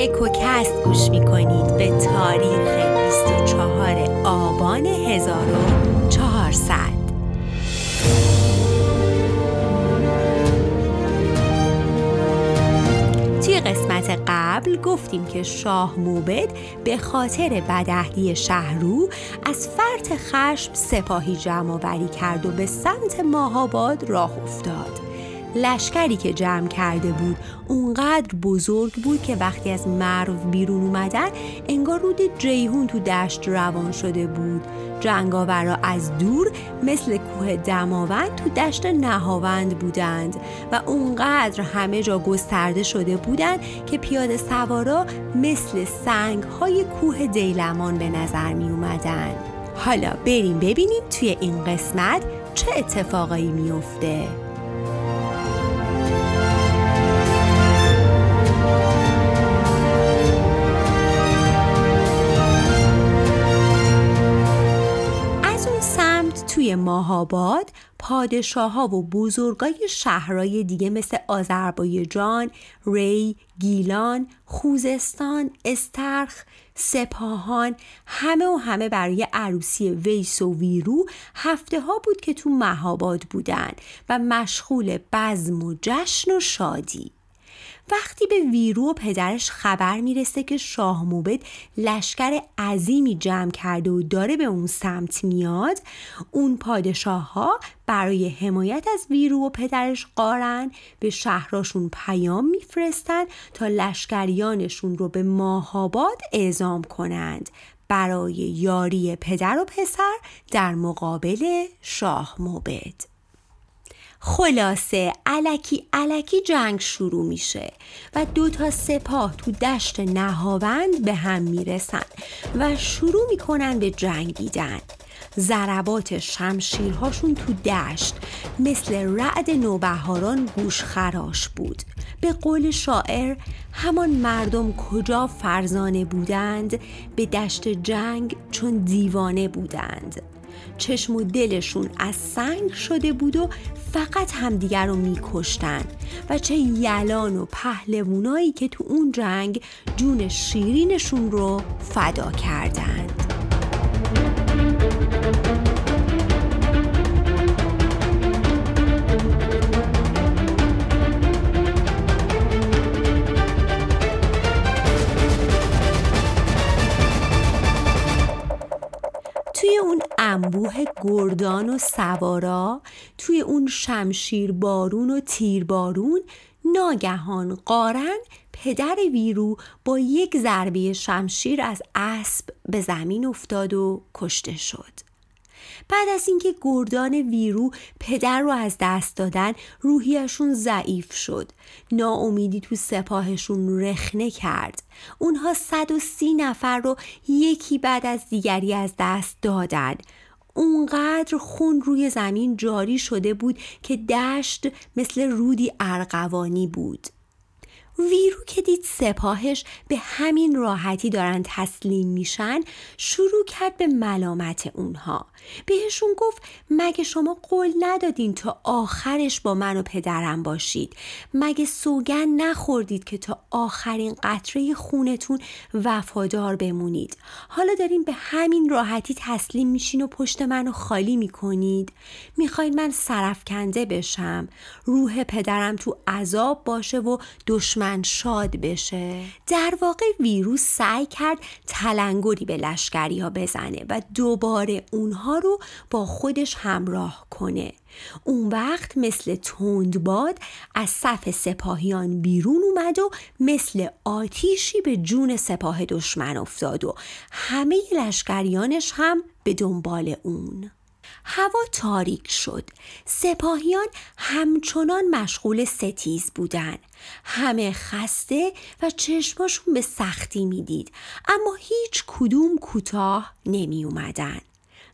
اکوکست گوش می‌کنید به تاریخ 24 آبان 1400 توی قسمت قبل گفتیم که شاه موبد به خاطر بدهدی شهرو از فرط خشم سپاهی جمع کرد و به سمت ماهاباد راه افتاد. لشکری که جمع کرده بود اونقدر بزرگ بود که وقتی از مرو بیرون اومدن انگار رود جیهون تو دشت روان شده بود جنگاورا از دور مثل کوه دماوند تو دشت نهاوند بودند و اونقدر همه جا گسترده شده بودند که پیاده سوارا مثل سنگ های کوه دیلمان به نظر می اومدن. حالا بریم ببینیم توی این قسمت چه اتفاقایی میافته. ماهاباد پادشاه ها و بزرگای شهرهای دیگه مثل آذربایجان، ری، گیلان، خوزستان، استرخ، سپاهان همه و همه برای عروسی ویس و ویرو هفته ها بود که تو مهاباد بودن و مشغول بزم و جشن و شادی. وقتی به ویرو و پدرش خبر می‌رسه که شاه موبد لشکر عظیمی جمع کرده و داره به اون سمت میاد اون پادشاه ها برای حمایت از ویرو و پدرش قارن به شهراشون پیام میفرستن تا لشکریانشون رو به ماهاباد اعزام کنند برای یاری پدر و پسر در مقابل شاه موبد. خلاصه علکی علکی جنگ شروع میشه و دو تا سپاه تو دشت نهاوند به هم می‌رسن و شروع می‌کنن به جنگیدن ضربات شمشیرهاشون تو دشت مثل رعد نوبهاران گوش خراش بود. به قول شاعر همان مردم کجا فرزانه بودند به دشت جنگ چون دیوانه بودند. چشم و دلشون از سنگ شده بود و فقط همدیگر رو میکشتن. و چه یلان و پهلوونایی که تو اون جنگ جون شیرینشون رو فدا کردند. انبوه گردان و سوارا توی اون شمشیر بارون و تیر بارون ناگهان قارن پدر ویرو با یک ضربه شمشیر از اسب به زمین افتاد و کشته شد. بعد از اینکه گردان ویرو پدر رو از دست دادن روحیشون ضعیف شد. ناامیدی تو سپاهشون رخنه کرد. اونها 130 نفر رو یکی بعد از دیگری از دست دادن. اونقدر خون روی زمین جاری شده بود که دشت مثل رودی ارغوانی بود. ویرو که دید سپاهش به همین راحتی دارن تسلیم میشن شروع کرد به ملامت اونها. بهشون گفت مگه شما قول ندادین تا آخرش با من و پدرم باشید؟ مگه سوگن نخوردید که تا آخرین قطره خونتون وفادار بمونید؟ حالا دارین به همین راحتی تسلیم میشین و پشت منو خالی می‌کنید؟ می‌خواین من سرفکنده بشم؟ روح پدرم تو عذاب باشه و دشمن شاد بشه. در واقع ویروس سعی کرد تلنگری به لشکری ها بزنه و دوباره اونها رو با خودش همراه کنه. اون وقت مثل تندباد از صف سپاهیان بیرون اومد و مثل آتیشی به جون سپاه دشمن افتاد و همه لشکریانش هم به دنبال اون. هوا تاریک شد. سپاهیان همچنان مشغول ستیز بودن همه خسته و چشماشون به سختی می‌دید اما هیچ کدوم کوتاه نمی اومدن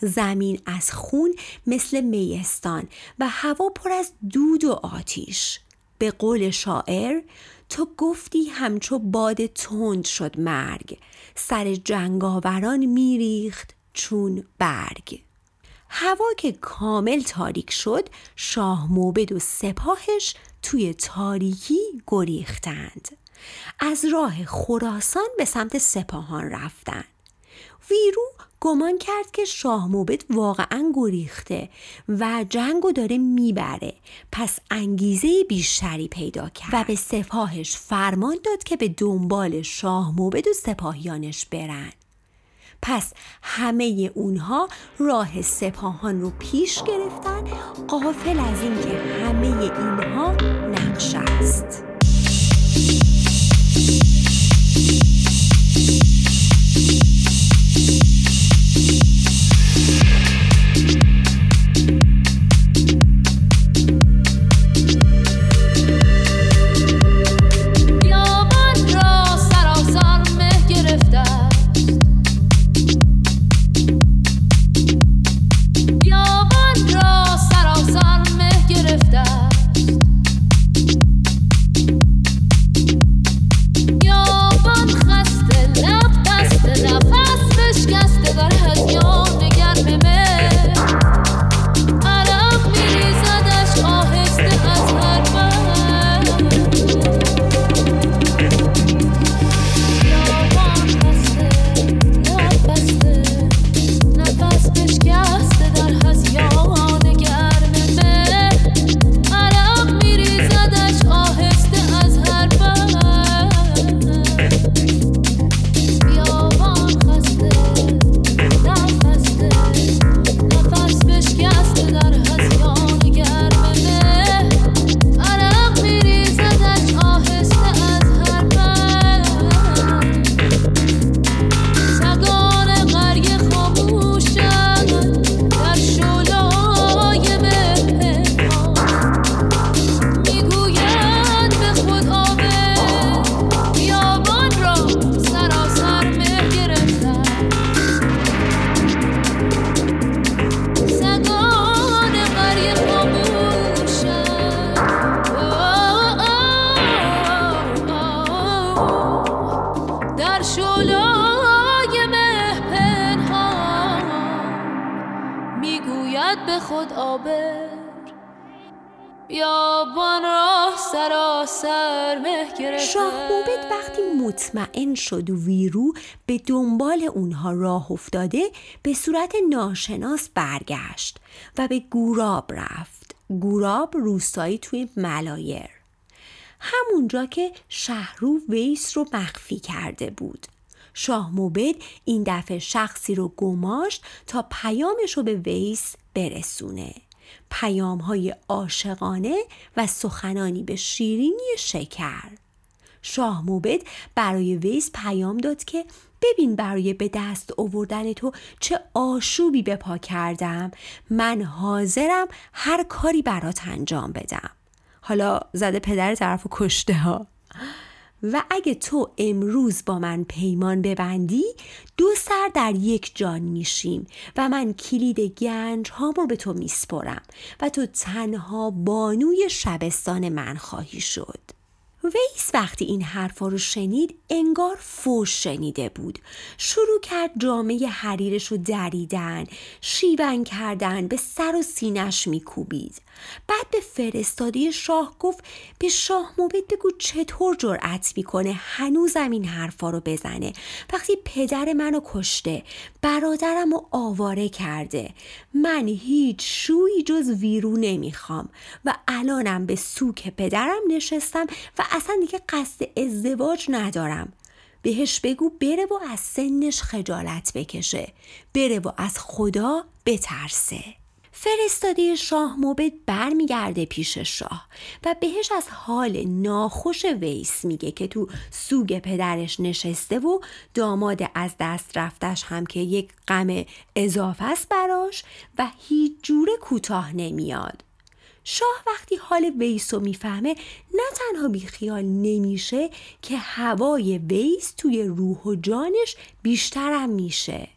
زمین از خون مثل میستان و هوا پر از دود و آتیش. به قول شاعر تو گفتی همچو باد تند شد مرگ. سر جنگاوران میریخت چون برگ. هوا که کامل تاریک شد شاه موبد و سپاهش توی تاریکی گریختند. از راه خراسان به سمت سپاهان رفتن. ویرو گمان کرد که شاه موبد واقعا گریخته و جنگو داره می‌بره. پس انگیزه بیشتری پیدا کرد. و به سپاهش فرمان داد که به دنبال شاه موبد و سپاهیانش برن. پس همه اونها راه سپاهان رو پیش گرفتن قافل از اینکه همه اینها نقش است. شاه موبد وقتی مطمئن شد و ویرو به دنبال اونها راه افتاده به صورت ناشناس برگشت و به گوراب رفت. گوراب روستایی توی ملایر. همونجا که شهرو ویس رو مخفی کرده بود. شاه موبد این دفعه شخصی رو گماشت تا پیامش رو به ویس برسونه. پیام های عاشقانه و سخنانی به شیرینی شکر. شاه موبد برای ویس پیام داد که ببین برای به دست آوردن تو چه آشوبی به پا کردم. من حاضرم هر کاری برات انجام بدم. حالا زده پدر طرف کشته ها. و اگه تو امروز با من پیمان ببندی دو سر در یک جان میشیم و من کلید گنج هامو به تو میسپرم و تو تنها بانوی شبستان من خواهی شد. ویس وقتی این حرفا رو شنید انگار فوش شنیده بود. شروع کرد جامعه حریرش رو دریدن شیون کردن به سر و سینش میکوبید. بعد به فرستادی شاه گفت به شاه موبد بگو چطور جرأت می‌کنه هنوزم این حرفا رو بزنه. وقتی پدر منو کشته برادرم رو آواره کرده. من هیچ شویی جز ویرو نمی‌خوام و الانم به سوک پدرم نشستم و اصلا دیگه قصد ازدواج ندارم. بهش بگو بره و از سنش خجالت بکشه. بره و از خدا بترسه. فرستاده شاه موبد برمیگرده پیش شاه و بهش از حال ناخوش ویس میگه که تو سوگ پدرش نشسته و داماد از دست رفتش هم که یک غم اضافه است براش و هیچ جوره کوتاه نمیاد. شاه وقتی حال ویس رو می‌فهمه نه تنها بیخیال نمیشه که هوای ویس توی روح و جانش بیشترم میشه.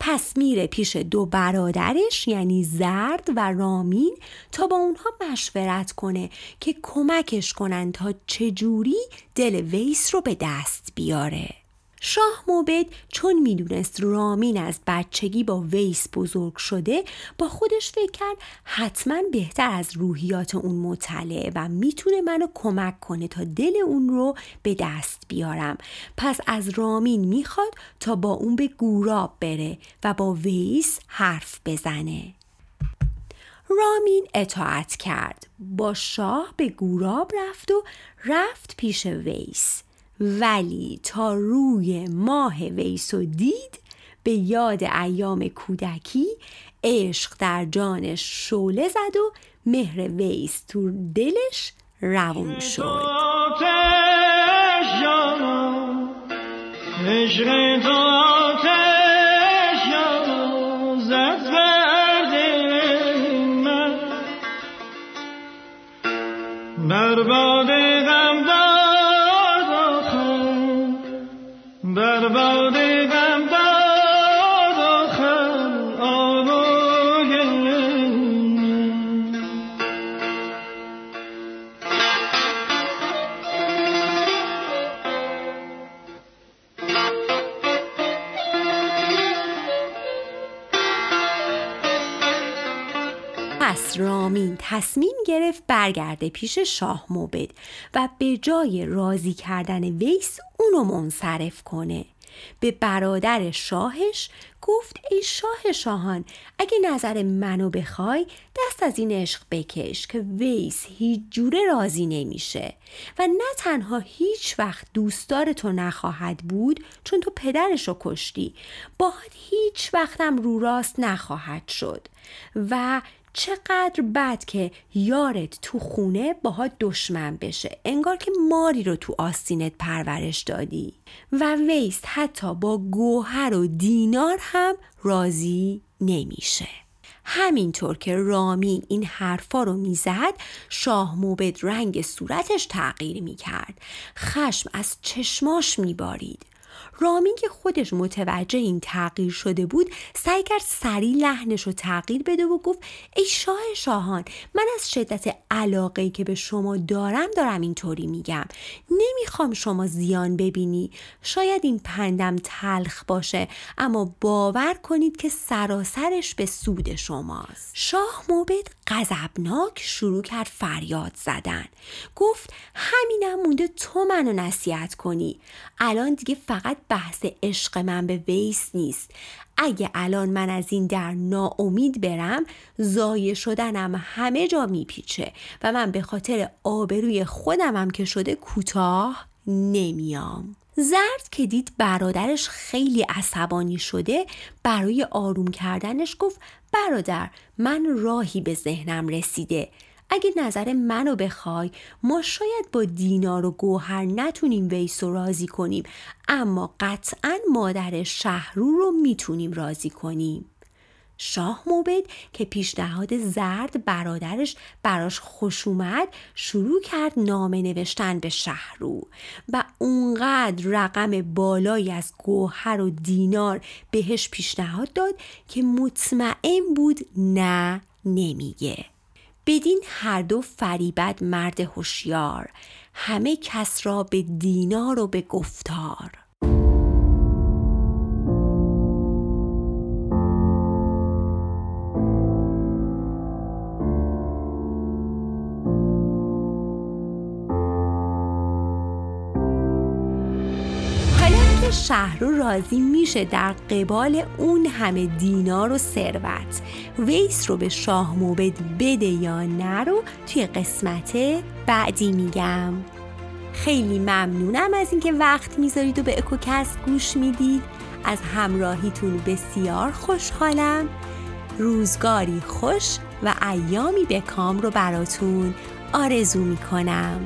پس میره پیش دو برادرش یعنی زرد و رامین تا با اونها مشورت کنه که کمکش کنن تا چجوری دل ویس رو به دست بیاره. شاه موبد چون می‌دونست رامین از بچگی با ویس بزرگ شده با خودش فکر کرد حتما بهتر از روحیات اون مطلعه و می‌تونه منو کمک کنه تا دل اون رو به دست بیارم. پس از رامین می‌خواد تا با اون به گوراب بره و با ویس حرف بزنه. رامین اطاعت کرد. با شاه به گوراب رفت و رفت پیش ویس. ولی تا روی ماه ویس و دید به یاد ایام کودکی عشق در جانش شوله زد و مهر ویس تو دلش روون شد. پس رامین تصمیم گرفت برگرده پیش شاه موبد و به جای راضی کردن ویس اونو منصرف کنه. به برادر شاهش گفت ای شاه شاهان اگه نظر منو بخوای دست از این عشق بکش که ویس هیچ جوره راضی نمیشه. و نه تنها هیچ وقت دوستدار تو نخواهد بود چون تو پدرشو کشتی باهات هیچ وقتم رو راست نخواهد شد. و چقدر بد که یارت تو خونه باها دشمن بشه. انگار که ماری رو تو آستینت پرورش دادی. و ویست حتی با گوهر و دینار هم راضی نمیشه. همینطور که رامین این حرفا رو می‌زد شاه موبد رنگ صورتش تغییر می‌کرد. خشم از چشماش میبارید. رامین که خودش متوجه این تغییر شده بود سعی کرد سریع لحنش رو تغییر بده و گفت ای شاه شاهان من از شدت علاقه که به شما دارم دارم اینطوری میگم. نمی‌خوام شما زیان ببینی. شاید این پندم تلخ باشه اما باور کنید که سراسرش به سود شماست. شاه موبد غضبناک شروع کرد فریاد زدن. گفت همینم مونده تو منو نصیحت کنی. الان دیگه فقط بحث عشق من به ویس نیست. اگه الان من از این در ناامید برم زایه شدنم همه جا میپیچه و من به خاطر آبروی خودمم که شده کوتاه نمیام. زرد که دید برادرش خیلی عصبانی شده برای آروم کردنش گفت برادر من راهی به ذهنم رسیده. اگه نظر منو بخوای ما شاید با دینار و گوهر نتونیم ویس راضی کنیم اما قطعا مادر شهرو رو می‌تونیم راضی کنیم. شاه موبد که پیشنهاد زرد برادرش براش خوش اومد شروع کرد نامه نوشتن به شهرو و اونقدر رقم بالایی از گوهر و دینار بهش پیشنهاد داد که مطمئن بود نه نمیگه. بدین هر دو فریبد مرد هوشیار همه کس را به دینار و به گفتار. شهرو راضی میشه در قبال اون همه دینار و ثروت. ویس رو به شاه موبد بده یا نه رو توی قسمت بعدی میگم. خیلی ممنونم از اینکه وقت می‌ذارید و به اکوکست گوش می‌دید. از همراهیتون بسیار خوشحالم. روزگاری خوش و ایامی به کام رو براتون آرزو می‌کنم.